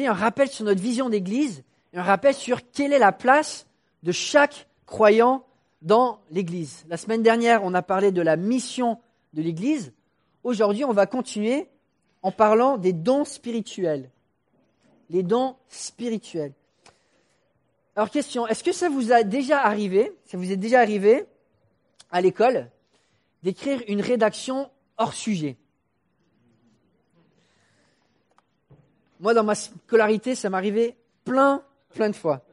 un rappel sur notre vision d'Église, un rappel sur quelle est la place de chaque croyant dans l'Église. La semaine dernière, on a parlé de la mission de l'Église. Aujourd'hui, on va continuer en parlant des dons spirituels. Les dons spirituels. Alors, question, est-ce que ça vous a déjà arrivé, ça vous est déjà arrivé à l'école, d'écrire une rédaction hors sujet? Moi, dans ma scolarité, ça m'arrivait plein, plein de fois.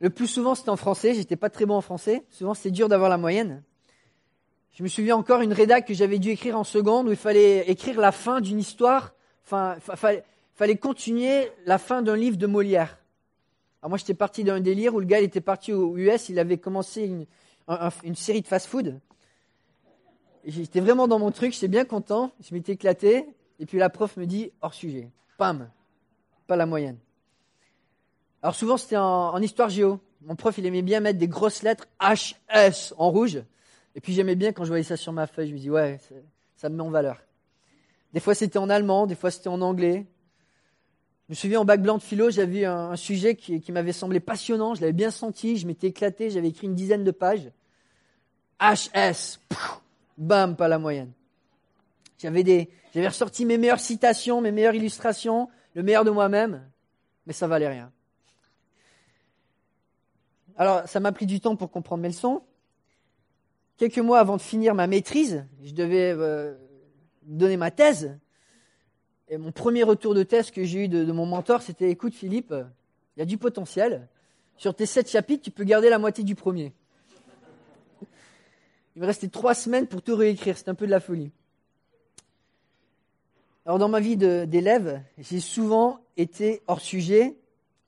Le plus souvent, c'était en français. J'étais pas très bon en français. Souvent, c'était dur d'avoir la moyenne. Je me souviens encore une rédac que j'avais dû écrire en seconde où il fallait écrire la fin d'une histoire. Enfin, fallait continuer la fin d'un livre de Molière. Moi, j'étais parti d'un délire où le gars il était parti aux US. Il avait commencé une, une série de fast-food. J'étais vraiment dans mon truc. J'étais bien content. Je m'étais éclaté. Et puis la prof me dit hors sujet. Pam, pas la moyenne. Alors souvent c'était en, histoire géo. Mon prof il aimait bien mettre des grosses lettres HS en rouge. Et puis j'aimais bien quand je voyais ça sur ma feuille, je me dis ouais, ça me met en valeur. Des fois c'était en allemand, des fois c'était en anglais. Je me souviens en bac blanc de philo, j'avais un, un sujet qui, m'avait semblé passionnant, je l'avais bien senti, je m'étais éclaté, j'avais écrit une dizaine de pages. HS, bam, pas la moyenne. J'avais ressorti mes meilleures citations, mes meilleures illustrations, le meilleur de moi-même, mais ça valait rien. Alors, ça m'a pris du temps pour comprendre mes leçons. Quelques mois avant de finir ma maîtrise, je devais euh, donner ma thèse. Et mon premier retour de thèse que j'ai eu de, mon mentor, c'était écoute Philippe, il y a du potentiel. Sur tes sept chapitres, tu peux garder la moitié du premier. Il me restait trois semaines pour tout réécrire. C'est un peu de la folie. Alors dans ma vie d'élève, j'ai souvent été hors sujet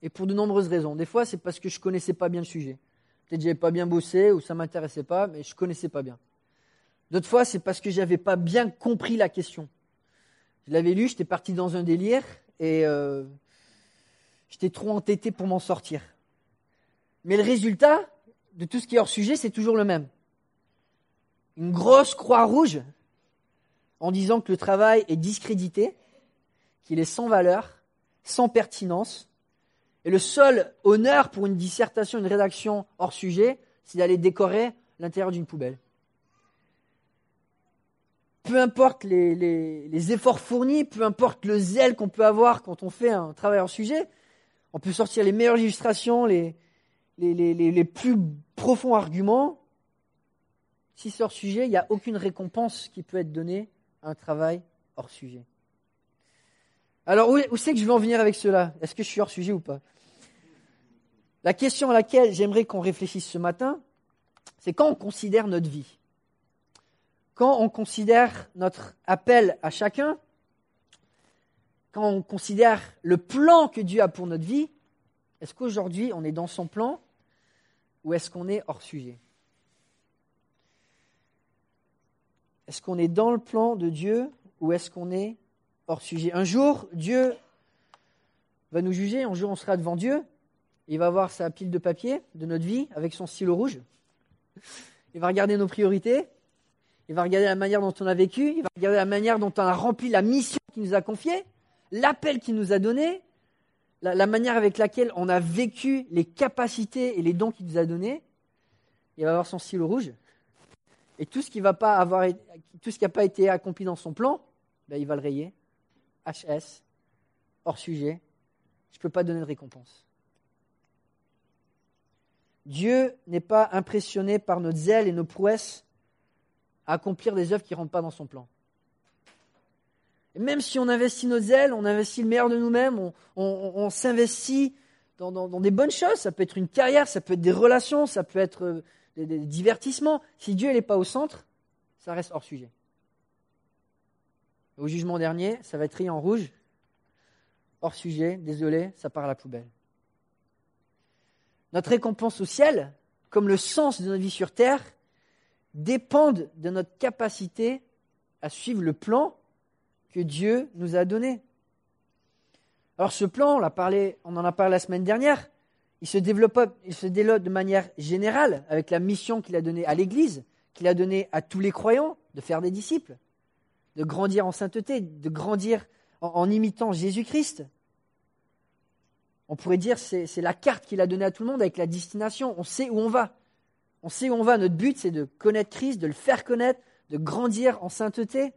et pour de nombreuses raisons. Des fois, c'est parce que je connaissais pas bien le sujet. Peut-être j'avais pas bien bossé ou ça m'intéressait pas, mais je connaissais pas bien. D'autres fois, c'est parce que j'avais pas bien compris la question. Je l'avais lu, j'étais parti dans un délire et euh, j'étais trop entêté pour m'en sortir. Mais le résultat de tout ce qui est hors sujet, c'est toujours le même. Une grosse croix rouge en disant que le travail est discrédité, qu'il est sans valeur, sans pertinence, et le seul honneur pour une dissertation, une rédaction hors sujet, c'est d'aller décorer l'intérieur d'une poubelle. Peu importe les, efforts fournis, peu importe le zèle qu'on peut avoir quand on fait un travail hors sujet, on peut sortir les meilleures illustrations, les, plus profonds arguments. Si c'est hors sujet, il n'y a aucune récompense qui peut être donnée un travail hors sujet. Alors, où, c'est que je veux en venir avec cela? Est-ce que je suis hors sujet ou pas? La question à laquelle j'aimerais qu'on réfléchisse ce matin, c'est quand on considère notre vie, quand on considère notre appel à chacun, quand on considère le plan que Dieu a pour notre vie, est-ce qu'aujourd'hui on est dans son plan ou est-ce qu'on est hors sujet? Est-ce qu'on est dans le plan de Dieu ou est-ce qu'on est hors sujet? Un jour, Dieu va nous juger, un jour on sera devant Dieu, il va voir sa pile de papier de notre vie avec son stylo rouge, il va regarder nos priorités, il va regarder la manière dont on a vécu, il va regarder la manière dont on a rempli la mission qu'il nous a confiée, l'appel qu'il nous a donné, la, la, manière avec laquelle on a vécu les capacités et les dons qu'il nous a donnés. Il va voir son stylo rouge et tout ce qui va pas avoir, tout ce qui n'a pas été accompli dans son plan, ben, il va le rayer. HS, hors sujet. Je ne peux pas donner de récompense. Dieu n'est pas impressionné par notre zèle et nos prouesses à accomplir des œuvres qui ne rentrent pas dans son plan. Et même si on investit nos zèle, on investit le meilleur de nous-mêmes, on, s'investit dans, dans, des bonnes choses, ça peut être une carrière, ça peut être des relations, ça peut être des, divertissements. Si Dieu n'est pas au centre, ça reste hors sujet. Au jugement dernier, ça va être rayé en rouge. Hors sujet, désolé, ça part à la poubelle. Notre récompense au ciel, comme le sens de notre vie sur terre, dépendent de notre capacité à suivre le plan que Dieu nous a donné. Alors ce plan, on, on en a parlé la semaine dernière, il se développe, il se développe de manière générale avec la mission qu'il a donnée à l'Église, qu'il a donnée à tous les croyants, de faire des disciples, de grandir en sainteté, de grandir en, imitant Jésus-Christ. On pourrait dire c'est c'est la carte qu'il a donnée à tout le monde avec la destination. On sait où on va. On sait où on va. Notre but, c'est de connaître Christ, de le faire connaître, de grandir en sainteté.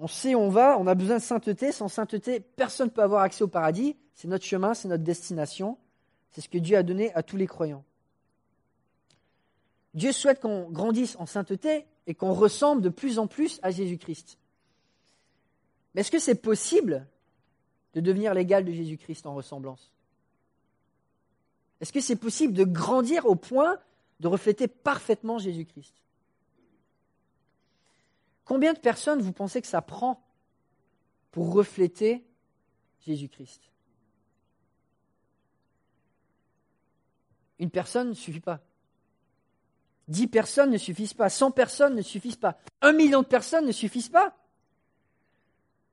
On sait on va, on a besoin de sainteté. Sans sainteté, personne ne peut avoir accès au paradis. C'est notre chemin, c'est notre destination. C'est ce que Dieu a donné à tous les croyants. Dieu souhaite qu'on grandisse en sainteté et qu'on ressemble de plus en plus à Jésus-Christ. Mais est-ce que c'est possible de devenir l'égal de Jésus-Christ en ressemblance? Est-ce que c'est possible de grandir au point de refléter parfaitement Jésus-Christ? Combien de personnes vous pensez que ça prend pour refléter Jésus-Christ? Une personne ne suffit pas. Dix personnes ne suffisent pas. Cent personnes ne suffisent pas. Un million de personnes ne suffisent pas.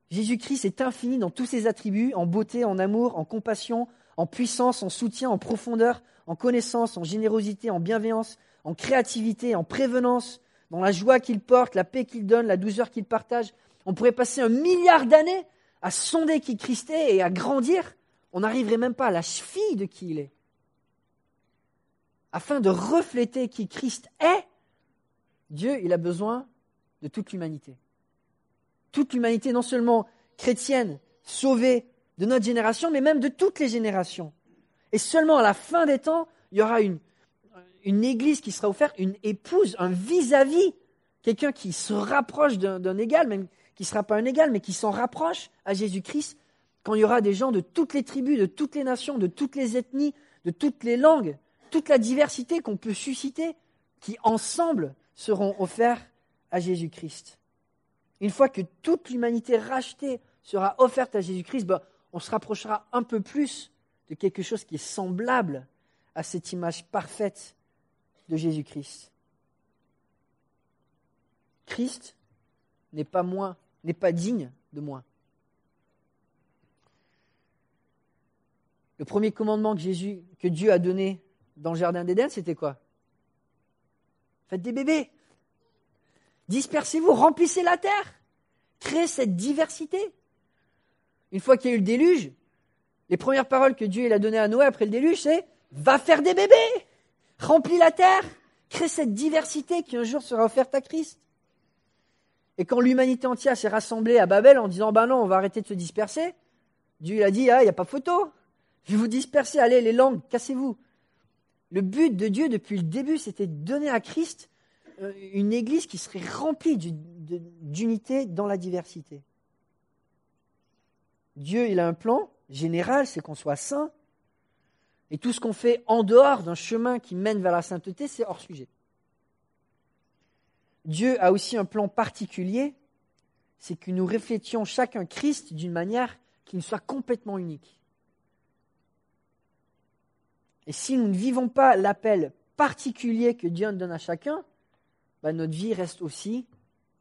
Jésus-Christ est infini dans tous ses attributs, en beauté, en amour, en compassion, en puissance, en soutien, en profondeur, en connaissance, en générosité, en bienveillance, en créativité, en prévenance, dans la joie qu'il porte, la paix qu'il donne, la douceur qu'il partage. On pourrait passer un milliard d'années à sonder qui Christ est et à grandir. On n'arriverait même pas à la cheville de qui il est. Afin de refléter qui Christ est, Dieu, il a besoin de toute l'humanité. Toute l'humanité, non seulement chrétienne, sauvée de notre génération, mais même de toutes les générations. Et seulement à la fin des temps, il y aura une, une église qui sera offerte, une épouse, un vis-à-vis, quelqu'un qui se rapproche d'un égal, même qui ne sera pas un égal, mais qui s'en rapproche à Jésus-Christ, quand il y aura des gens de toutes les tribus, de toutes les nations, de toutes les ethnies, de toutes les langues, toute la diversité qu'on peut susciter, qui ensemble seront offerts à Jésus-Christ. Une fois que toute l'humanité rachetée sera offerte à Jésus-Christ, ben, on se rapprochera un peu plus de quelque chose qui est semblable à cette image parfaite de Jésus-Christ. Christ n'est pas moins, n'est pas digne de moi. Le premier commandement que Dieu a donné dans le jardin d'Éden, c'était quoi? Faites des bébés. Dispersez-vous, remplissez la terre. Créez cette diversité. Une fois qu'il y a eu le déluge, les premières paroles que Dieu a données à Noé après le déluge, c'est Va faire des bébés Remplis la terre, crée cette diversité qui un jour sera offerte à Christ. Et quand l'humanité entière s'est rassemblée à Babel en disant Ben non, on va arrêter de se disperser, Dieu a dit Ah, il n'y a pas photo. Je vous disperser, allez, les langues, cassez-vous. Le but de Dieu depuis le début, c'était de donner à Christ euh, une église qui serait remplie d'unité dans la diversité. Dieu, il a un plan général, c'est qu'on soit saint, et tout ce qu'on fait en dehors d'un chemin qui mène vers la sainteté, c'est hors sujet. Dieu a aussi un plan particulier, c'est que nous reflétions chacun Christ d'une manière qui ne soit complètement unique. Et si nous ne vivons pas l'appel particulier que Dieu donne à chacun, ben notre vie reste aussi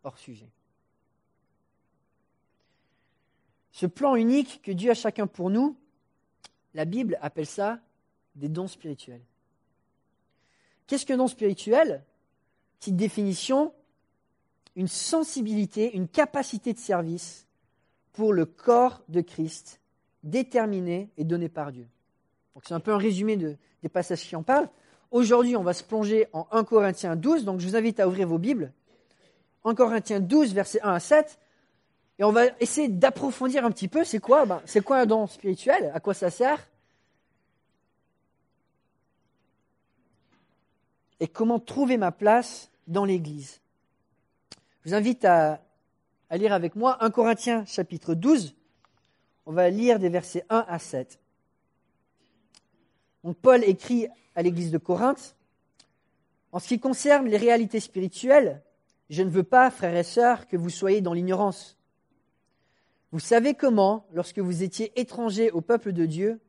hors sujet. Ce plan unique que Dieu a chacun pour nous, la Bible appelle ça des dons spirituels. Qu'est-ce qu'un don spirituel? Petite définition, une sensibilité, une capacité de service pour le corps de Christ, déterminé et donné par Dieu. Donc c'est un peu un résumé des passages qui en parlent. Aujourd'hui, on va se plonger en 1 Corinthiens 12, donc je vous invite à ouvrir vos Bibles. 1 Corinthiens 12, versets 1 à 7. Et on va essayer d'approfondir un petit peu, c'est quoi? Ben, C'est quoi un don spirituel? À quoi ça sert? Et comment trouver ma place dans l'Église. Je vous invite à, lire avec moi 1 Corinthiens chapitre 12. On va lire des versets 1 à 7. Donc Paul écrit à l'Église de Corinthe, En ce qui concerne les réalités spirituelles, je ne veux pas, frères et sœurs, que vous soyez dans l'ignorance. Vous savez comment, lorsque vous étiez étrangers au peuple de Dieu,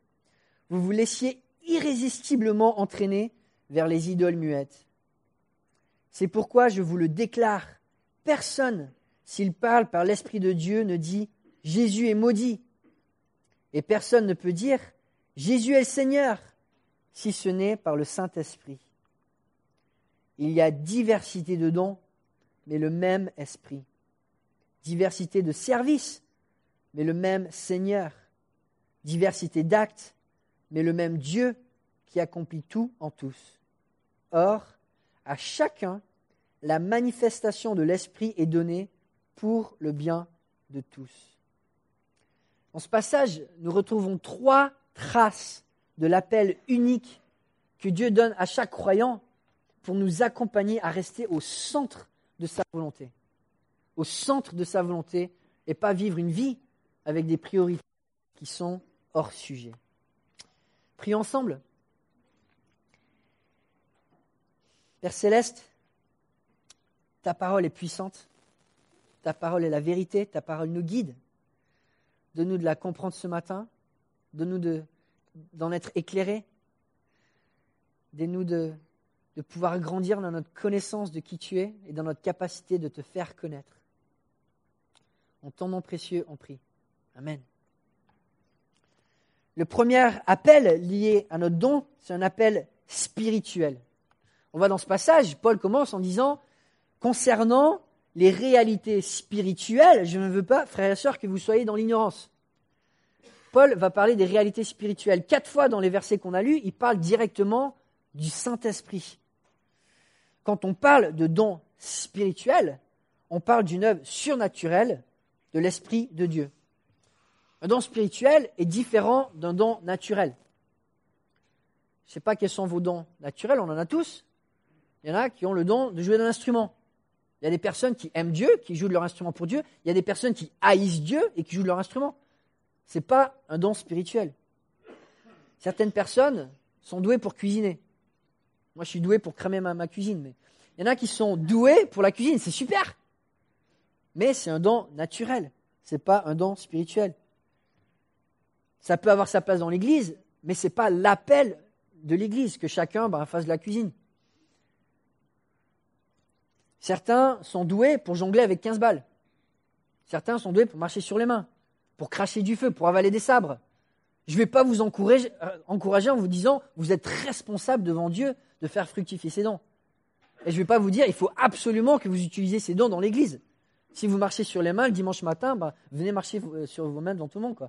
vous vous laissiez irrésistiblement entraîner vers les idoles muettes. C'est pourquoi je vous le déclare, personne, s'il parle par l'Esprit de Dieu, ne dit Jésus est maudit. Et personne ne peut dire Jésus est Seigneur, si ce n'est par le Saint-Esprit. Il y a diversité de dons, mais le même Esprit. Diversité de services, mais le même Seigneur. diversité d'actes, mais le même Dieu qui accomplit tout en tous. Or, à chacun, la manifestation de l'Esprit est donnée pour le bien de tous. Dans ce passage, nous retrouvons trois traces de l'appel unique que Dieu donne à chaque croyant pour nous accompagner à rester au centre de sa volonté. Au centre de sa volonté et pas vivre une vie avec des priorités qui sont hors sujet. Prions ensemble. Père céleste, ta parole est puissante, ta parole est la vérité, ta parole nous guide. Donne-nous de la comprendre ce matin, donne-nous d'en être éclairés, donne-nous de, de pouvoir grandir dans notre connaissance de qui tu es et dans notre capacité de te faire connaître. En ton nom précieux, on prie. Amen. Le premier appel lié à notre don, c'est un appel spirituel. On va dans ce passage, Paul commence en disant, concernant les réalités spirituelles, je ne veux pas, frères et sœurs, que vous soyez dans l'ignorance. Paul va parler des réalités spirituelles. Quatre fois dans les versets qu'on a lus, il parle directement du Saint-Esprit quand on parle de dons spirituels, on parle d'une œuvre surnaturelle de l'Esprit de Dieu. Un don spirituel est différent d'un don naturel. Je ne sais pas quels sont vos dons naturels, on en a tous. Il y en a qui ont le don de jouer d'un instrument. Il y a des personnes qui aiment Dieu, qui jouent de leur instrument pour Dieu. Il y a des personnes qui haïssent Dieu et qui jouent de leur instrument. Ce n'est pas un don spirituel. Certaines personnes sont douées pour cuisiner. Moi, je suis doué pour cramer ma, cuisine, mais il y en a qui sont doués pour la cuisine, c'est super. Mais c'est un don naturel, ce n'est pas un don spirituel. Ça peut avoir sa place dans l'Église, mais ce n'est pas l'appel de l'Église que chacun bah, fasse de la cuisine. Certains sont doués pour jongler avec 15 balles. Certains sont doués pour marcher sur les mains, pour cracher du feu, pour avaler des sabres. Je ne vais pas vous encourager, euh, encourager en vous disant vous êtes responsable devant Dieu de faire fructifier ses dons. Et je ne vais pas vous dire, il faut absolument que vous utilisiez ces dons dans l'église. Si vous marchez sur les mains le dimanche matin, bah, venez marcher euh, sur mains devant tout le monde.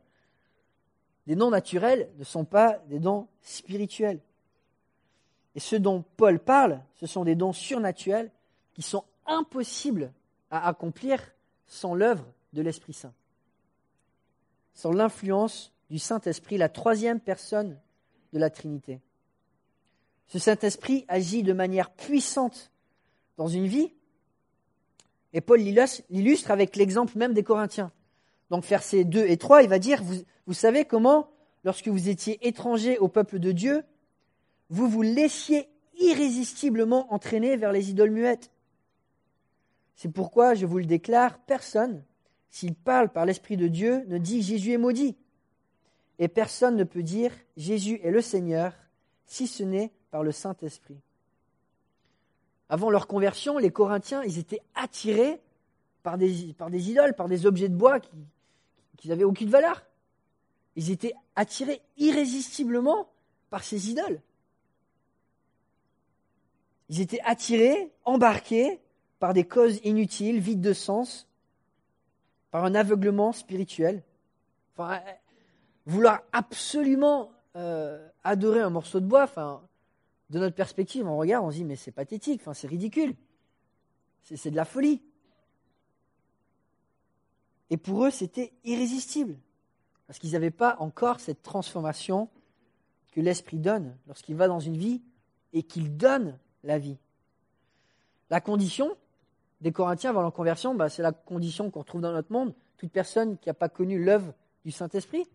Les dons naturels ne sont pas des dons spirituels. Et ce dont Paul parle, ce sont des dons surnaturels qui sont impossibles à accomplir sans l'œuvre de l'Esprit Saint. Sans l'influence du Saint-Esprit, la troisième personne de la Trinité. Ce Saint-Esprit agit de manière puissante dans une vie. Et Paul l'illustre avec l'exemple même des Corinthiens. Donc versets 2 et 3, il va dire, vous, vous savez comment, lorsque vous étiez étrangers au peuple de Dieu, vous vous laissiez irrésistiblement entraîner vers les idoles muettes. C'est pourquoi, je vous le déclare, personne, s'il parle par l'Esprit de Dieu, ne dit Jésus est maudit. Et personne ne peut dire Jésus est le Seigneur, si ce n'est par le Saint-Esprit. Avant leur conversion, les Corinthiens, ils étaient attirés par des, par des idoles, par des objets de bois qui n'avaient aucune valeur. Ils étaient attirés irrésistiblement par ces idoles. Ils étaient attirés, embarqués par des causes inutiles, vides de sens, par un aveuglement spirituel. Enfin, vouloir absolument euh, adorer un morceau de bois, de notre perspective, on regarde, on se dit, mais c'est pathétique, c'est ridicule. C'est de la folie. Et pour eux, c'était irrésistible. Parce qu'ils n'avaient pas encore cette transformation que l'Esprit donne lorsqu'il va dans une vie et qu'il donne la vie. La condition des Corinthiens avant leur conversion, bah, c'est la condition qu'on retrouve dans notre monde. Toute personne qui n'a pas connu l'œuvre du Saint-Esprit,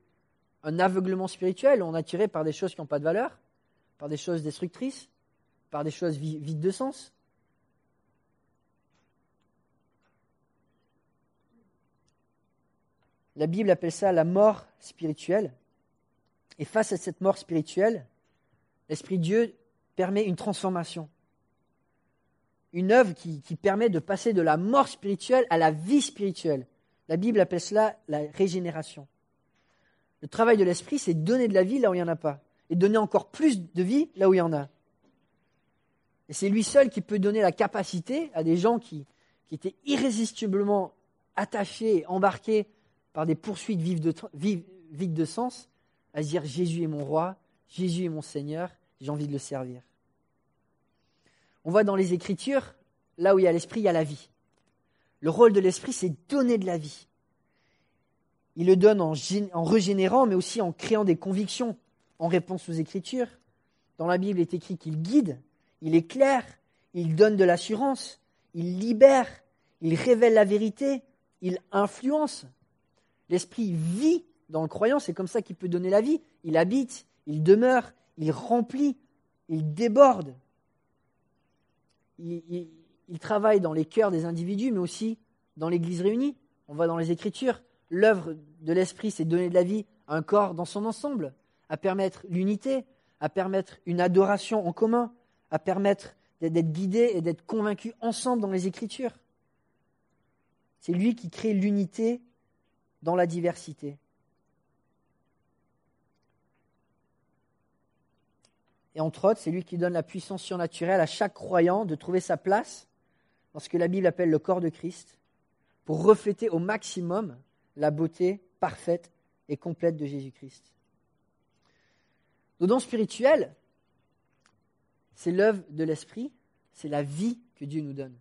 un aveuglement spirituel, on est attiré par des choses qui n'ont pas de valeur, par des choses destructrices, par des choses vides de sens. La Bible appelle ça la mort spirituelle. Et face à cette mort spirituelle, l'Esprit Dieu permet une transformation. Une œuvre qui, permet de passer de la mort spirituelle à la vie spirituelle. La Bible appelle cela la régénération. Le travail de l'Esprit, c'est donner de la vie là où il n'y en a pas et donner encore plus de vie là où il y en a. Et c'est lui seul qui peut donner la capacité à des gens qui, étaient irrésistiblement attachés, embarqués par des poursuites vives de, vides de sens, à se dire Jésus est mon roi, Jésus est mon Seigneur, j'ai envie de le servir. On voit dans les Écritures, là où il y a l'Esprit, il y a la vie. Le rôle de l'Esprit, c'est donner de la vie. Il le donne en, en, régénérant, mais aussi en créant des convictions en réponse aux Écritures. Dans la Bible, il est écrit qu'il guide, il éclaire, il donne de l'assurance, il libère, il révèle la vérité, il influence. L'Esprit vit dans le croyant, c'est comme ça qu'il peut donner la vie. Il habite, il demeure, il remplit, il déborde. Il, il travaille dans les cœurs des individus, mais aussi dans l'Église réunie. On voit dans les Écritures, l'œuvre de l'Esprit, c'est donner de la vie à un corps dans son ensemble, à permettre l'unité, à permettre une adoration en commun, à permettre d'être guidé et d'être convaincu ensemble dans les Écritures. C'est lui qui crée l'unité dans la diversité. Et entre autres, c'est lui qui donne la puissance surnaturelle à chaque croyant de trouver sa place dans ce que la Bible appelle le corps de Christ, pour refléter au maximum la beauté parfaite et complète de Jésus-Christ. Nos dons spirituels, c'est l'œuvre de l'Esprit, c'est la vie que Dieu nous donne.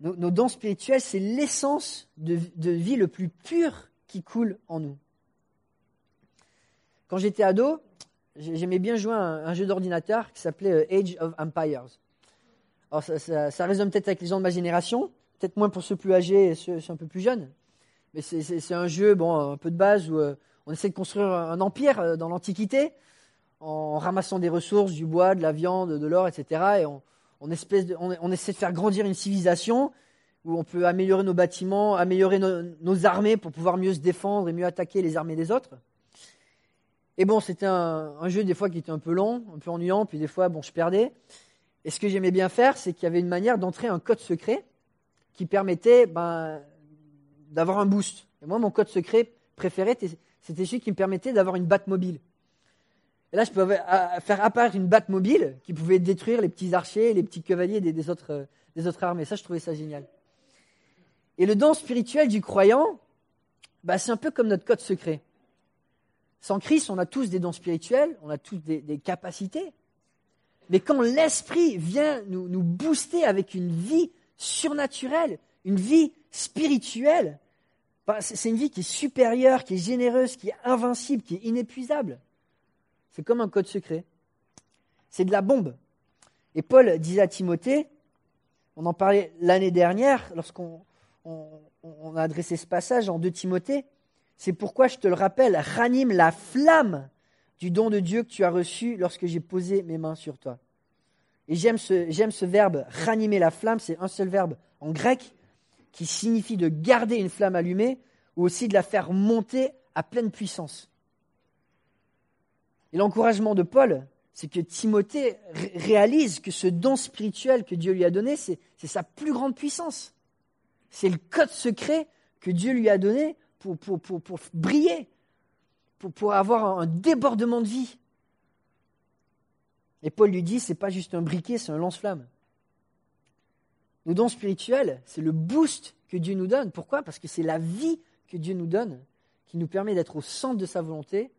Nos, dons spirituels, c'est l'essence de, vie le plus pur qui coule en nous. Quand j'étais ado, j'aimais bien jouer à un, jeu d'ordinateur qui s'appelait euh, Age of Empires. Alors ça, ça, résonne peut-être avec les gens de ma génération, peut-être moins pour ceux plus âgés et ceux, un peu plus jeunes. Mais c'est un jeu, bon, un peu de base où euh, on essaie de construire un empire euh, dans l'Antiquité en ramassant des ressources, du bois, de la viande, de l'or, etc. Et on, on, essaie de faire grandir une civilisation où on peut améliorer nos bâtiments, améliorer nos, armées pour pouvoir mieux se défendre et mieux attaquer les armées des autres. Et bon, c'était un, jeu des fois qui était un peu long, un peu ennuyant, puis des fois, bon, je perdais. Et ce que j'aimais bien faire, c'est qu'il y avait une manière d'entrer un code secret qui permettait ben, d'avoir un boost. Et moi, mon code secret préféré, c'était celui qui me permettait d'avoir une batte mobile. Et là, je pouvais faire apparaître une batte mobile qui pouvait détruire les petits archers, les petits cavaliers des, autres, des autres armées. Ça, je trouvais ça génial. Et le don spirituel du croyant, bah, c'est un peu comme notre code secret. Sans Christ, on a tous des dons spirituels, on a tous des, capacités. Mais quand l'Esprit vient nous, booster avec une vie surnaturelle, une vie spirituelle, bah, c'est une vie qui est supérieure, qui est généreuse, qui est invincible, qui est inépuisable. C'est comme un code secret. C'est de la bombe. Et Paul disait à Timothée, on en parlait l'année dernière lorsqu'on a adressé ce passage en 2 Timothée, c'est pourquoi je te le rappelle, ranime la flamme du don de Dieu que tu as reçu lorsque j'ai posé mes mains sur toi. Et j'aime ce, verbe ranimer la flamme, c'est un seul verbe en grec qui signifie de garder une flamme allumée ou aussi de la faire monter à pleine puissance. Et l'encouragement de Paul, c'est que Timothée réalise que ce don spirituel que Dieu lui a donné, c'est sa plus grande puissance. C'est le code secret que Dieu lui a donné pour, briller, pour, pour avoir un débordement de vie. Et Paul lui dit, c'est pas juste un briquet, c'est un lance-flamme. Nos dons spirituels, c'est le boost que Dieu nous donne. Pourquoi? Parce que c'est la vie que Dieu nous donne qui nous permet d'être au centre de sa volonté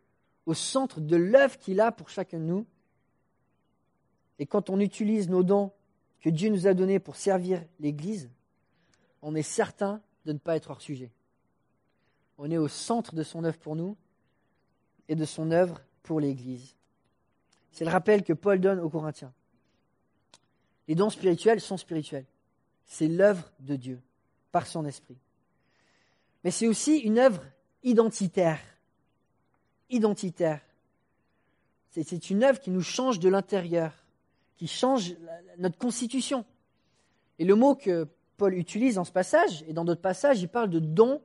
au centre de l'œuvre qu'il a pour chacun de nous. Et quand on utilise nos dons que Dieu nous a donnés pour servir l'Église, on est certain de ne pas être hors sujet. On est au centre de son œuvre pour nous et de son œuvre pour l'Église. C'est le rappel que Paul donne aux Corinthiens. Les dons spirituels sont spirituels. C'est l'œuvre de Dieu par son esprit. Mais c'est aussi une œuvre identitaire identitaire. C'est une œuvre qui nous change de l'intérieur, qui change notre constitution. Et le mot que Paul utilise dans ce passage, et dans d'autres passages, il parle de don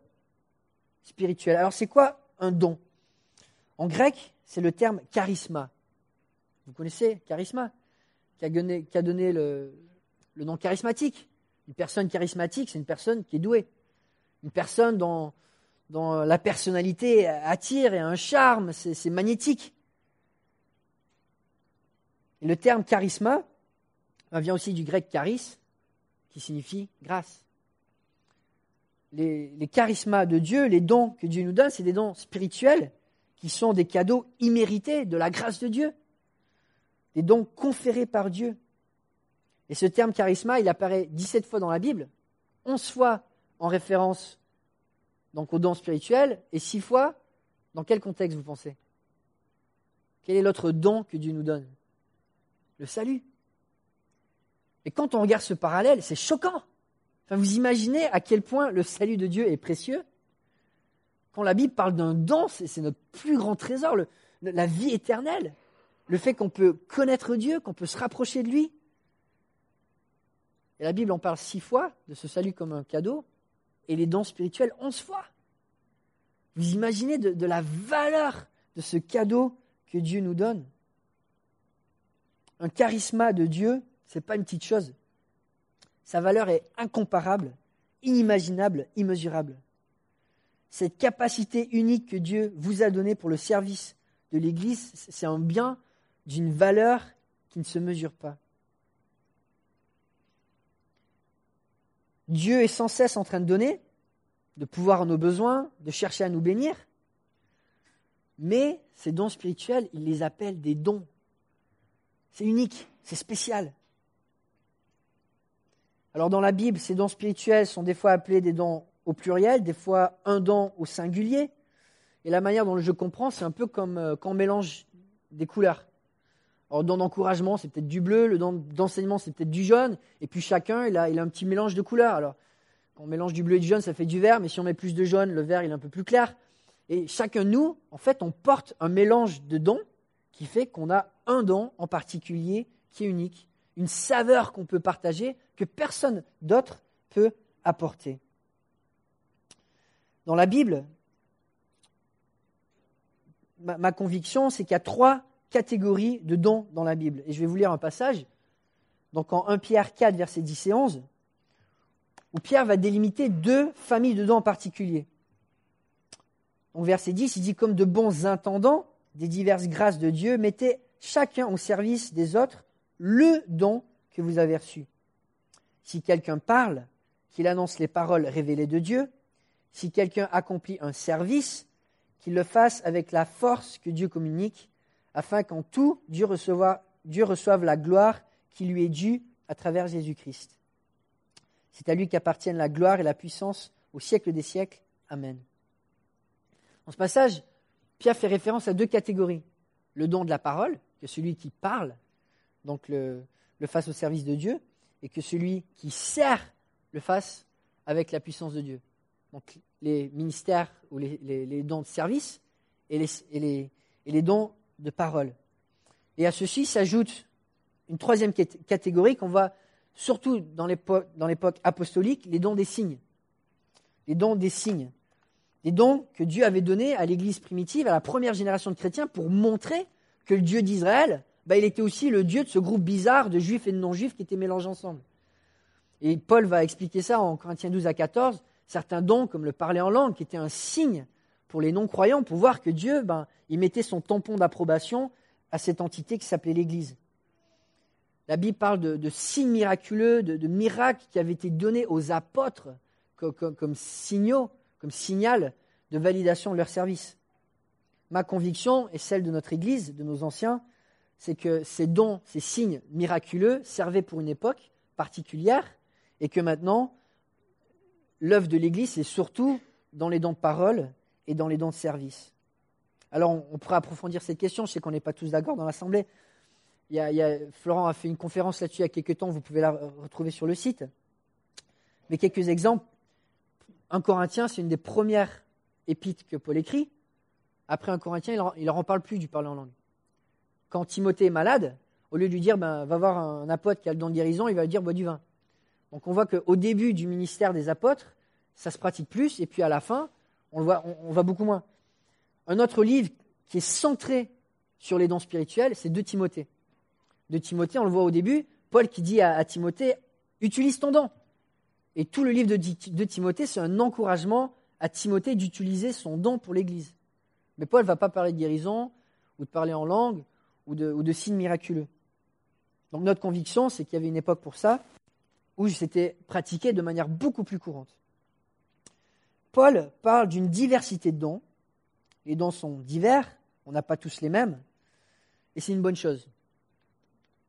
spirituel. Alors c'est quoi un don? En grec, c'est le terme charisma. Vous connaissez charisma? Qui a donné, le, nom charismatique. Une personne charismatique, c'est une personne qui est douée. Une personne dont, la personnalité attire et a un charme, c'est magnétique. Et le terme charisma vient aussi du grec charis, qui signifie grâce. Les, charismas de Dieu, les dons que Dieu nous donne, c'est des dons spirituels qui sont des cadeaux immérités de la grâce de Dieu, des dons conférés par Dieu. Et ce terme charisma, il apparaît 17 fois dans la Bible, 11 fois en référence donc aux dons spirituels et 6 fois dans quel contexte vous pensez? Quel est l'autre don que Dieu nous donne? Le salut. Et quand on regarde ce parallèle, c'est choquant. Vous imaginez à quel point le salut de Dieu est précieux Quand la Bible parle d'un don, c'est notre plus grand trésor, la vie éternelle, le fait qu'on peut connaître Dieu, qu'on peut se rapprocher de lui. Et la Bible en parle six fois de ce salut comme un cadeau, et les dons spirituels onze fois. Vous imaginez de, la valeur de ce cadeau que Dieu nous donne Un charisme de Dieu, ce n'est pas une petite chose. Sa valeur est incomparable, inimaginable, immesurable. Cette capacité unique que Dieu vous a donnée pour le service de l'Église, c'est un bien d'une valeur qui ne se mesure pas. Dieu est sans cesse en train de donner, de pouvoir nos besoins, de chercher à nous bénir. Mais ces dons spirituels, il les appelle des dons. C'est unique, c'est spécial. Alors dans la Bible, ces dons spirituels sont des fois appelés des dons au pluriel, des fois un don au singulier. Et la manière dont je comprends, c'est un peu comme euh, quand on mélange des couleurs. Alors, don d'encouragement, c'est peut-être du bleu, le don d'enseignement, c'est peut-être du jaune, et puis chacun, il a, il a un petit mélange de couleurs. Alors, quand on mélange du bleu et du jaune, ça fait du vert, mais si on met plus de jaune, le vert, il est un peu plus clair. Et chacun de nous, en fait, on porte un mélange de dons qui fait qu'on a un don en particulier qui est unique, une saveur qu'on peut partager que personne d'autre peut apporter. Dans la Bible, ma, conviction, c'est qu'il y a trois catégorie de dons dans la Bible. Et je vais vous lire un passage, donc en 1 Pierre 4, versets 10 et 11, où Pierre va délimiter deux familles de dons en particulier. Donc verset 10, il dit comme de bons intendants des diverses grâces de Dieu, mettez chacun au service des autres le don que vous avez reçu. Si quelqu'un parle, qu'il annonce les paroles révélées de Dieu. Si quelqu'un accomplit un service, qu'il le fasse avec la force que Dieu communique, afin qu'en tout, Dieu, reçoive la gloire qui lui est due à travers Jésus-Christ. C'est à lui qu'appartiennent la gloire et la puissance au siècle des siècles. Amen. Dans ce passage, Pierre fait référence à deux catégories. Le don de la parole, que celui qui parle, donc le, fasse au service de Dieu, et que celui qui sert le fasse avec la puissance de Dieu. Donc les ministères ou les, dons de service et les, et les dons de parole. Et à ceci s'ajoute une troisième catégorie qu'on voit surtout dans l'époque apostolique, les dons des signes. Les dons des signes. Les dons que Dieu avait donnés à l'Église primitive, à la première génération de chrétiens, pour montrer que le Dieu d'Israël, bah, il était aussi le Dieu de ce groupe bizarre de juifs et de non-juifs qui étaient mélangés ensemble. Et Paul va expliquer ça en Corinthiens 12 à 14, certains dons comme le parler en langue, qui étaient un signe pour les non-croyants, pour voir que Dieu, ben, il mettait son tampon d'approbation à cette entité qui s'appelait l'Église. La Bible parle de, signes miraculeux, de, miracles qui avaient été donnés aux apôtres comme, signaux, comme signal de validation de leur service. Ma conviction et celle de notre Église, de nos anciens, c'est que ces dons, ces signes miraculeux servaient pour une époque particulière et que maintenant, l'œuvre de l'Église, c'est surtout dans les dons de parole et dans les dons de service. Alors, on, pourrait approfondir cette question. Je sais qu'on n'est pas tous d'accord dans l'Assemblée. Florent a fait une conférence là-dessus il y a quelques temps. Vous pouvez la retrouver sur le site. Mais quelques exemples. Un Corinthien, c'est une des premières épîtres que Paul écrit. Après un Corinthien, il ne leur en parle plus du parler en langue. Quand Timothée est malade, au lieu de lui dire ben, va voir un apôtre qui a le don de guérison, il va lui dire bois du vin. Donc on voit qu'au début du ministère des apôtres, ça se pratique plus, et puis à la fin, on, le voit, on, va beaucoup moins. Un autre livre qui est centré sur les dons spirituels, c'est de Timothée. De Timothée, on le voit au début, Paul qui dit à, Timothée, utilise ton don. Et tout le livre de, de Timothée, c'est un encouragement à Timothée d'utiliser son don pour l'Église. Mais Paul ne va pas parler de guérison, ou de parler en langue, ou de, ou signes miraculeux. Donc notre conviction, c'est qu'il y avait une époque pour ça, où c'était pratiqué de manière beaucoup plus courante. Paul parle d'une diversité de dons, Les dons sont divers, on n'a pas tous les mêmes, et c'est une bonne chose.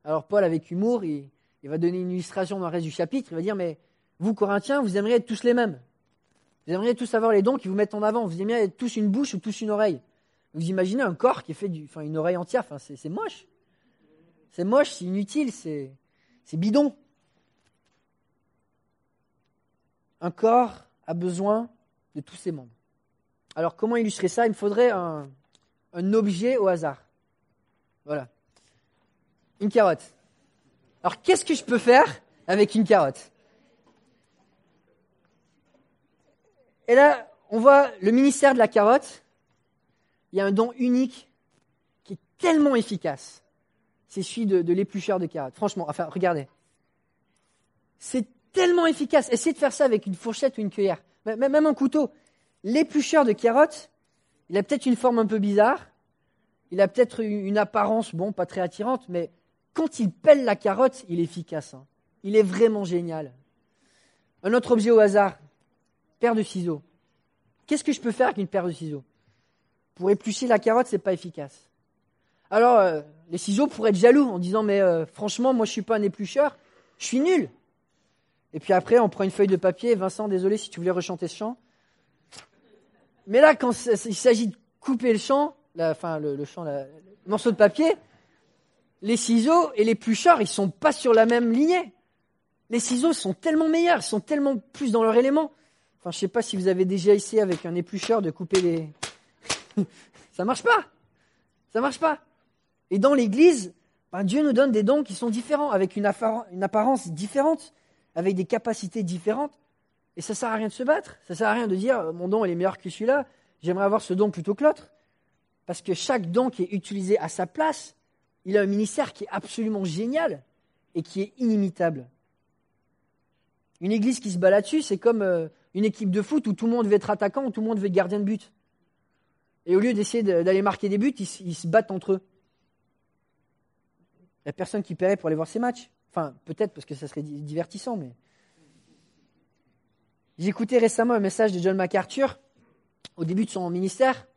Alors Paul, avec humour, il, va donner une illustration dans le reste du chapitre, il va dire, mais vous, Corinthiens, vous aimeriez être tous les mêmes. Vous aimeriez tous avoir les dons qui vous mettent en avant. Vous aimeriez être tous une bouche ou tous une oreille. Vous imaginez un corps qui est fait du, enfin, une oreille entière, enfin, c'est moche. C'est moche, c'est inutile, c'est bidon. Un corps a besoin de tous ses membres. Alors comment illustrer ça? Il me faudrait un, objet au hasard. Voilà. Une carotte. Alors qu'est-ce que je peux faire avec une carotte? Et là, on voit le ministère de la carotte. Il y a un don unique qui est tellement efficace. C'est celui de, l'éplucheur de carottes. Franchement, enfin, regardez. C'est tellement efficace. Essayez de faire ça avec une fourchette ou une cuillère. Même un couteau. L'éplucheur de carottes, il a peut-être une forme un peu bizarre, il a peut-être une apparence, bon, pas très attirante, mais quand il pèle la carotte, il est efficace. Hein. Il est vraiment génial. Un autre objet au hasard, paire de ciseaux. Qu'est-ce que je peux faire avec une paire de ciseaux? Pour éplucher la carotte, c'est pas efficace. Alors, euh, les ciseaux pourraient être jaloux en disant, mais euh, franchement, moi je suis pas un éplucheur, je suis nul. Et puis après, on prend une feuille de papier. Vincent, désolé si tu voulais rechanter ce chant. Mais là, quand il s'agit de couper le champ, enfin le, champ, le morceau de papier, les ciseaux et les pluchards, ils sont pas sur la même lignée. Les ciseaux sont tellement meilleurs, ils sont tellement plus dans leur élément. Enfin, je sais pas si vous avez déjà essayé avec un éplucheur de couper les. ça marche pas. Ça marche pas. Et dans l'Église, ben, Dieu nous donne des dons qui sont différents, avec une apparence différente, avec des capacités différentes. Et ça sert à rien de se battre. Ça sert à rien de dire euh, mon don est meilleur que celui-là. J'aimerais avoir ce don plutôt que l'autre. Parce que chaque don qui est utilisé à sa place, il a un ministère qui est absolument génial et qui est inimitable. Une église qui se bat là-dessus, c'est comme euh, une équipe de foot où tout le monde veut être attaquant ou tout le monde veut être gardien de but. Et au lieu d'essayer d'aller marquer des buts, ils, se battent entre eux. Il n'y a personne qui paierait pour aller voir ces matchs. Enfin, peut-être parce que ça serait divertissant, mais. J'écoutais récemment un message de John MacArthur au début de son ministère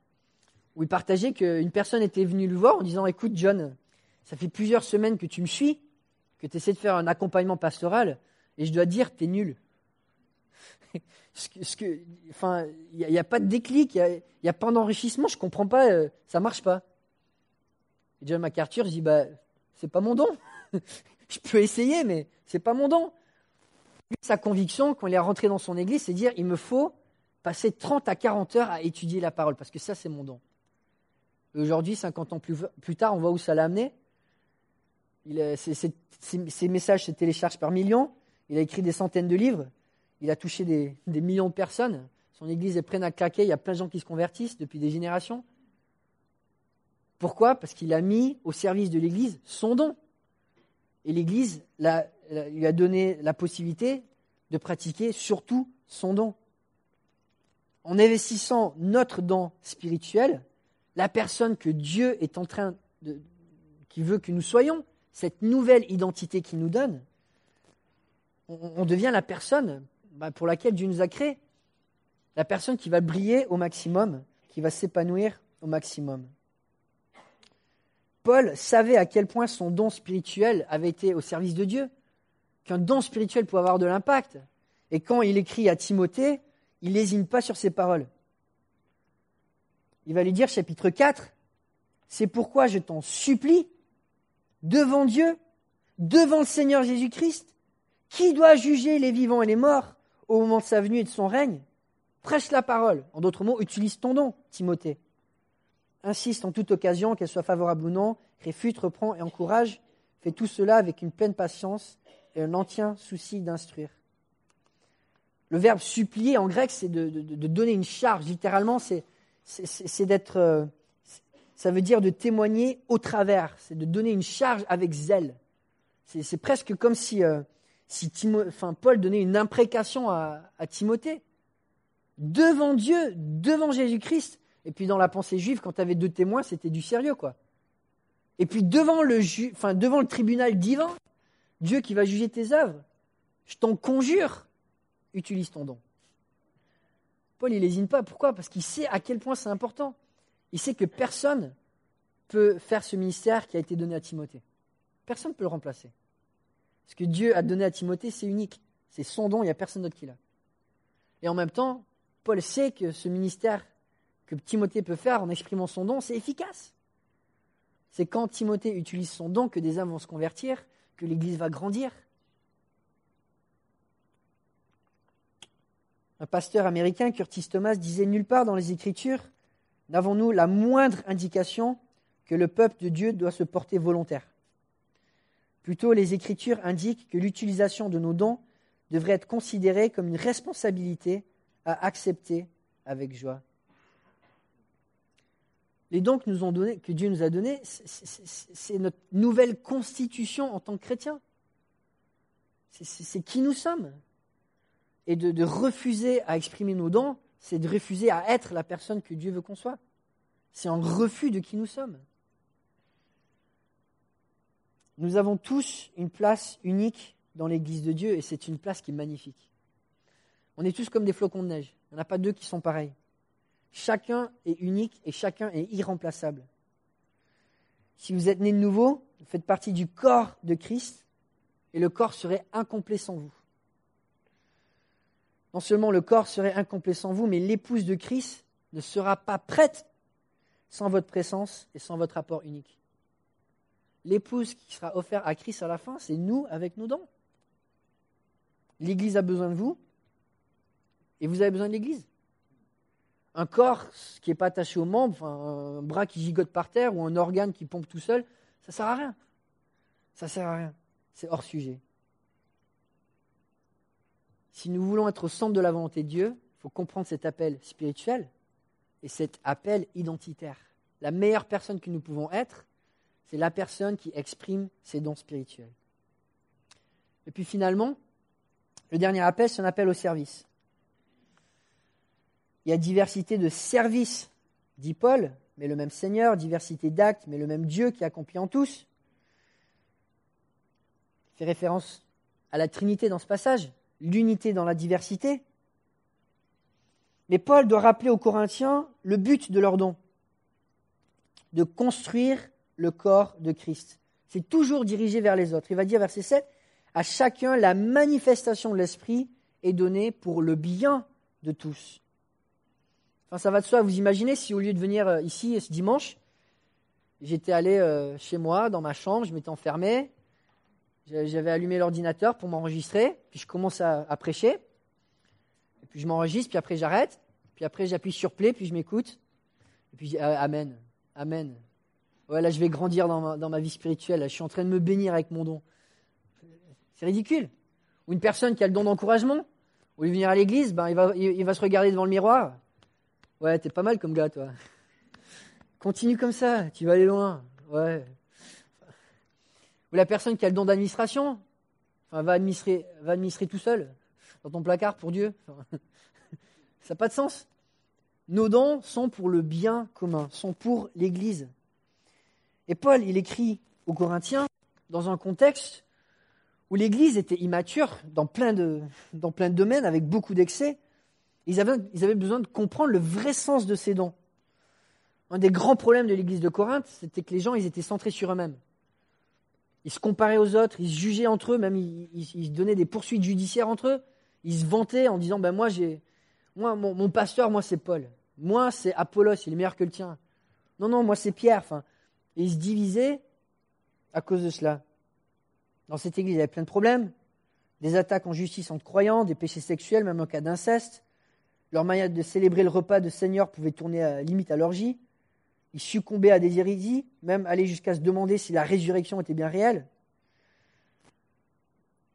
où il partageait qu'une personne était venue le voir en disant Écoute, John, ça fait plusieurs semaines que tu me suis, que tu essaies de faire un accompagnement pastoral, et je dois dire, tu es nul. enfin, il n'y a, pas de déclic, il n'y a, pas d'enrichissement, je ne comprends pas, euh, ça ne marche pas. Et John MacArthur dit bah, C'est pas mon don. je peux essayer, mais ce n'est pas mon don sa conviction, quand il est rentré dans son église, c'est dire il me faut passer 30 à 40 heures à étudier la parole, parce que ça, c'est mon don. Aujourd'hui, 50 ans plus, tard, on voit où ça l'a amené. ses, messages se téléchargent par millions. Il a écrit des centaines de livres. Il a touché des, millions de personnes. Son église est pleine à claquer. Il y a plein de gens qui se convertissent depuis des générations. Pourquoi? Parce qu'il a mis au service de l'église son don. Et l'église lui a donné la possibilité de pratiquer surtout son don. En investissant notre don spirituel, la personne que Dieu est en train de, qui veut que nous soyons, cette nouvelle identité qu'il nous donne, on, devient la personne bah, pour laquelle Dieu nous a créés. La personne qui va briller au maximum, qui va s'épanouir au maximum. Paul savait à quel point son don spirituel avait été au service de Dieu qu'un don spirituel peut avoir de l'impact. Et quand il écrit à Timothée, il n'hésite pas sur ses paroles. Il va lui dire, chapitre 4, C'est pourquoi je t'en supplie, devant Dieu, devant le Seigneur Jésus-Christ, qui doit juger les vivants et les morts au moment de sa venue et de son règne Prêche la parole. En d'autres mots, utilise ton don, Timothée. Insiste en toute occasion, qu'elle soit favorable ou non, réfute, reprend et encourage. Fais tout cela avec une pleine patience et un entier souci d'instruire. Le verbe supplier en grec, c'est de, donner une charge. Littéralement, c'est, d'être. Euh, ça veut dire de témoigner au travers. C'est de donner une charge avec zèle. C'est, presque comme si, euh, si Paul donnait une imprécation à, Timothée. Devant Dieu, devant Jésus-Christ. Et puis dans la pensée juive, quand tu avais deux témoins, c'était du sérieux, quoi. Et puis devant le, enfin, devant le tribunal divin, Dieu qui va juger tes œuvres. Je t'en conjure, utilise ton don. Paul, il n'hésite pas. Pourquoi? Parce qu'il sait à quel point c'est important. il sait que personne peut faire ce ministère qui a été donné à Timothée. Personne ne peut le remplacer. Ce que Dieu a donné à Timothée, c'est unique. C'est son don, il n'y a personne d'autre qui l'a. Et en même temps, Paul sait que ce ministère que Timothée peut faire en exprimant son don, c'est efficace. C'est quand Timothée utilise son don que des âmes vont se convertir, que l'Église va grandir. Un pasteur américain, Curtis Thomas, disait Nulle part dans les Écritures n'avons-nous la moindre indication que le peuple de Dieu doit se porter volontaire. Plutôt, les Écritures indiquent que l'utilisation de nos dons devrait être considérée comme une responsabilité à accepter avec joie. Les dons que, Dieu nous a donnés, c'est notre nouvelle constitution en tant que chrétiens. C'est qui nous sommes. Et de, de refuser à exprimer nos dons, c'est de refuser à être la personne que Dieu veut qu'on soit. C'est un refus de qui nous sommes. Nous avons tous une place unique dans l'Église de Dieu et c'est une place qui est magnifique. On est tous comme des flocons de neige. Il n'y en a pas deux qui sont pareils. Chacun est unique et chacun est irremplaçable. Si vous êtes né de nouveau, vous faites partie du corps de Christ et le corps serait incomplet sans vous. Non seulement le corps serait incomplet sans vous, mais l'épouse de Christ ne sera pas prête sans votre présence et sans votre apport unique. L'épouse qui sera offerte à Christ à la fin, c'est nous avec nos dons. L'Église a besoin de vous et vous avez besoin de l'Église. Un corps qui n'est pas attaché aux membres, un bras qui gigote par terre ou un organe qui pompe tout seul, ça ne sert à rien. Ça ne sert à rien. C'est hors sujet. Si nous voulons être au centre de la volonté de Dieu, il faut comprendre cet appel spirituel et cet appel identitaire. La meilleure personne que nous pouvons être, c'est la personne qui exprime ses dons spirituels. Et puis finalement, le dernier appel, c'est un appel au service. Il y a diversité de services, dit Paul, mais le même Seigneur, diversité d'actes, mais le même Dieu qui accomplit en tous. Il fait référence à la Trinité dans ce passage, l'unité dans la diversité. Mais Paul doit rappeler aux Corinthiens le but de leur don, de construire le corps de Christ. C'est toujours dirigé vers les autres. Il va dire verset 7, à chacun la manifestation de l'Esprit est donnée pour le bien de tous. Enfin, ça va de soi. Vous imaginez si au lieu de venir euh, ici ce dimanche, j'étais allé euh, chez moi, dans ma chambre, je m'étais enfermé, j'avais allumé l'ordinateur pour m'enregistrer, puis je commence à prêcher, puis je m'enregistre, puis après j'arrête, puis après j'appuie sur play, puis je m'écoute, et puis je dis ah, Amen, Amen. Ouais, là je vais grandir dans ma, vie spirituelle, je suis en train de me bénir avec mon don. C'est ridicule. Ou une personne qui a le don d'encouragement, au lieu de venir à l'église, ben, il, va, se regarder devant le miroir. Ouais, t'es pas mal comme gars, toi. Continue comme ça, tu vas aller loin. Ouais. Ou la personne qui a le don d'administration, enfin, va administrer, va administrer tout seul dans ton placard pour Dieu. Ça n'a pas de sens. Nos dons sont pour le bien commun, sont pour l'Église. Et Paul, il écrit aux Corinthiens dans un contexte où l'Église était immature dans plein de, domaines, avec beaucoup d'excès. Ils avaient, ils besoin de comprendre le vrai sens de ces dons. Un des grands problèmes de l'Église de Corinthe, c'était que les gens, ils étaient centrés sur eux-mêmes. Ils se comparaient aux autres, ils se jugeaient entre eux, même ils, ils, donnaient des poursuites judiciaires entre eux il se vantait en disant ben moi j'ai moi mon, pasteur moi c'est Paul moi c'est Apollos il est meilleur que le tien non non moi c'est Pierre et il se divisait à cause de cela. Dans cette église il y avait plein de problèmes. Des attaques en justice entre croyants des péchés sexuels même en cas d'inceste. Leur manière de célébrer le repas de Seigneur pouvait tourner à, limite à l'orgie. Ils succombaient à des hérésies même aller jusqu'à se demander si la résurrection était bien réelle.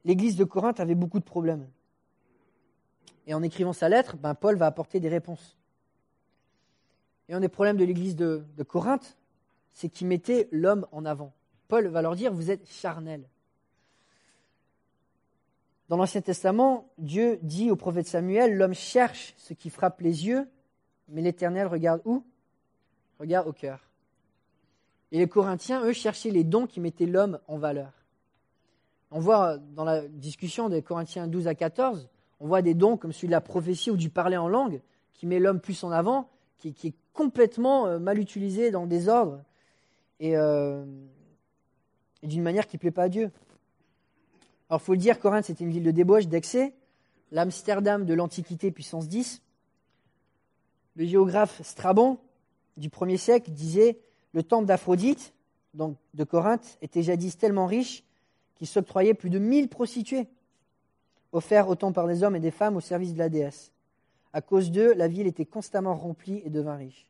L'église de Corinthe avait beaucoup de problèmes. Et en écrivant sa lettre, ben, Paul va apporter des réponses. Et un des problèmes de l'église de, Corinthe, c'est qu'il mettait l'homme en avant. Paul va leur dire, vous êtes charnel. Dans l'Ancien Testament, Dieu dit au prophète Samuel, l'homme cherche ce qui frappe les yeux, mais l'Éternel regarde où? Regarde au cœur. Et les Corinthiens, eux, cherchaient les dons qui mettaient l'homme en valeur. On voit dans la discussion des Corinthiens 12 à 14 on voit des dons comme celui de la prophétie ou du parler en langue, qui met l'homme plus en avant, qui, est complètement euh, mal utilisé dans le désordre et, euh, et d'une manière qui ne plaît pas à Dieu. Alors, il faut le dire, Corinthe, c'était une ville de débauche, d'excès, l'Amsterdam de l'Antiquité, puissance 10. Le géographe Strabon, du 1er siècle, disait Le temple d'Aphrodite, donc de Corinthe, était jadis tellement riche qu'il s'octroyait plus de 1000 prostituées, offertes autant par des hommes et des femmes au service de la déesse. À cause d'eux, la ville était constamment remplie et devint riche.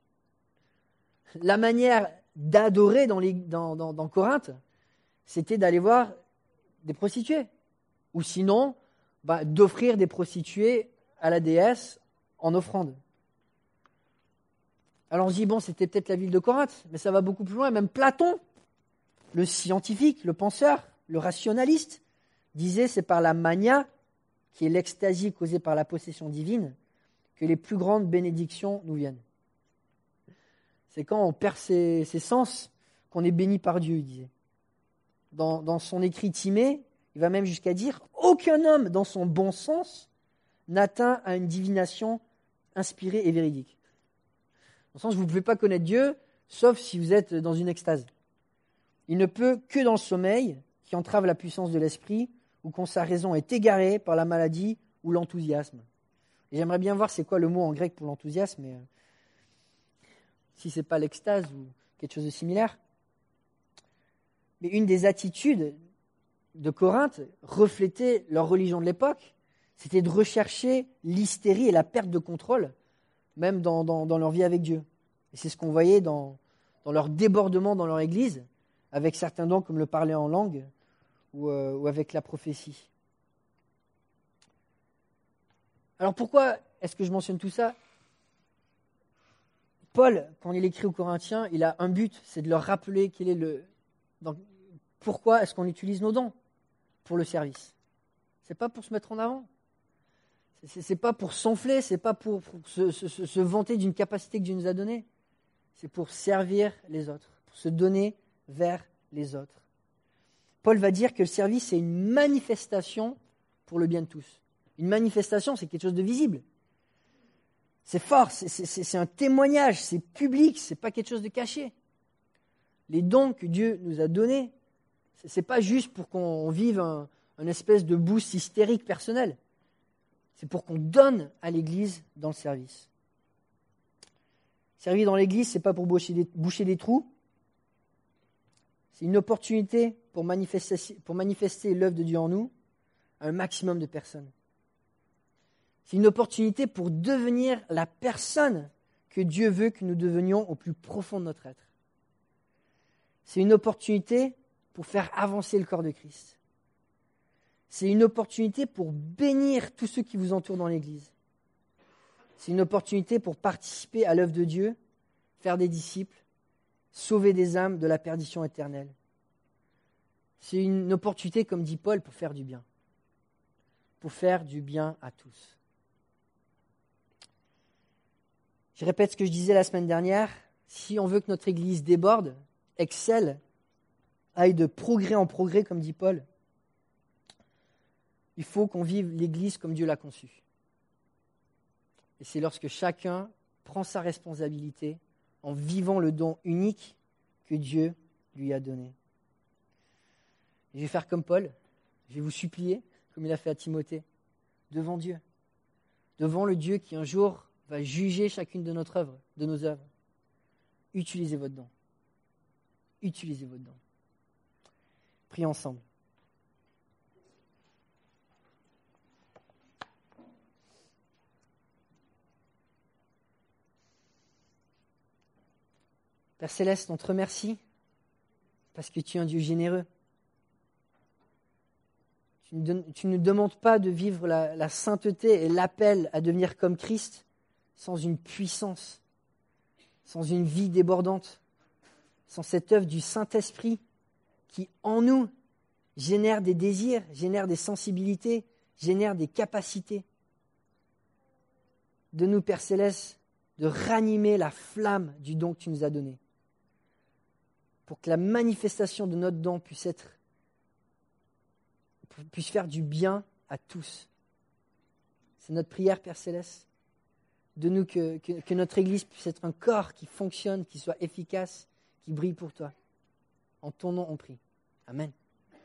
La manière d'adorer dans, Corinthe, c'était d'aller voir des prostituées. Ou sinon, bah, d'offrir des prostituées à la déesse en offrande. Alors on se dit, bon, c'était peut-être la ville de Corinthe, mais ça va beaucoup plus loin. Même Platon, le scientifique, le penseur, le rationaliste, disait c'est par la mania, qui est l'extasie causée par la possession divine, que les plus grandes bénédictions nous viennent. C'est quand on perd ses, sens qu'on est béni par Dieu, il disait. Dans, dans son écrit Timée, il va même jusqu'à dire Aucun homme, dans son bon sens, n'atteint à une divination inspirée et véridique. Dans le sens, vous ne pouvez pas connaître Dieu, sauf si vous êtes dans une extase. Il ne peut que dans le sommeil, qui entrave la puissance de l'esprit, ou quand sa raison est égarée par la maladie ou l'enthousiasme j'aimerais bien voir c'est quoi le mot en grec pour l'enthousiasme, mais euh, si ce n'est pas l'extase ou quelque chose de similaire. Mais une des attitudes de Corinthe reflétait leur religion de l'époque, c'était de rechercher l'hystérie et la perte de contrôle, même dans, leur vie avec Dieu. Et c'est ce qu'on voyait dans, leur débordement dans leur Église, avec certains dons comme le parler en langue ou euh, avec la prophétie. Alors pourquoi est-ce que je mentionne tout ça? Paul, quand il écrit aux Corinthiens, il a un but, c'est de leur rappeler quel est le. pourquoi est-ce qu'on utilise nos dons pour le service C'est pas pour se mettre en avant. C'est pas pour s'enfler, c'est pas pour, se, se, vanter d'une capacité que Dieu nous a donnée. C'est pour servir les autres, pour se donner vers les autres. Paul va dire que le service c'est une manifestation pour le bien de tous. Une manifestation, c'est quelque chose de visible. C'est fort, c'est un témoignage, c'est public, c'est pas quelque chose de caché. Les dons que Dieu nous a donnés, ce n'est pas juste pour qu'on vive un, espèce de boost hystérique personnel. C'est pour qu'on donne à l'Église dans le service. Servir dans l'Église, ce n'est pas pour boucher des, trous. C'est une opportunité pour manifester l'œuvre de Dieu en nous à un maximum de personnes. C'est une opportunité pour devenir la personne que Dieu veut que nous devenions au plus profond de notre être. C'est une opportunité pour faire avancer le corps de Christ. C'est une opportunité pour bénir tous ceux qui vous entourent dans l'Église. C'est une opportunité pour participer à l'œuvre de Dieu, faire des disciples, sauver des âmes de la perdition éternelle. C'est une opportunité, comme dit Paul, pour faire du bien. Pour faire du bien à tous. Je répète ce que je disais la semaine dernière. Si on veut que notre Église déborde, excelle, aille de progrès en progrès, comme dit Paul, il faut qu'on vive l'Église comme Dieu l'a conçue. Et c'est lorsque chacun prend sa responsabilité en vivant le don unique que Dieu lui a donné. je vais faire comme Paul, je vais vous supplier, comme il a fait à Timothée, devant Dieu, devant le Dieu qui un jour va juger chacune de, notre œuvre, de nos œuvres. Utilisez votre don. Utilisez votre don. Prions ensemble. Père Céleste, on te remercie parce que tu es un Dieu généreux. Tu ne, demandes pas de vivre la sainteté et l'appel à devenir comme Christ, sans une puissance, sans une vie débordante, sans cette œuvre du Saint-Esprit qui, en nous, génère des désirs, génère des sensibilités, génère des capacités. De nous, Père Céleste, de ranimer la flamme du don que tu nous as donné, pour que la manifestation de notre don puisse être, puisse faire du bien à tous. C'est notre prière, Père Céleste de nous que, notre Église puisse être un corps qui fonctionne, qui soit efficace, qui brille pour toi. En ton nom, on prie. Amen.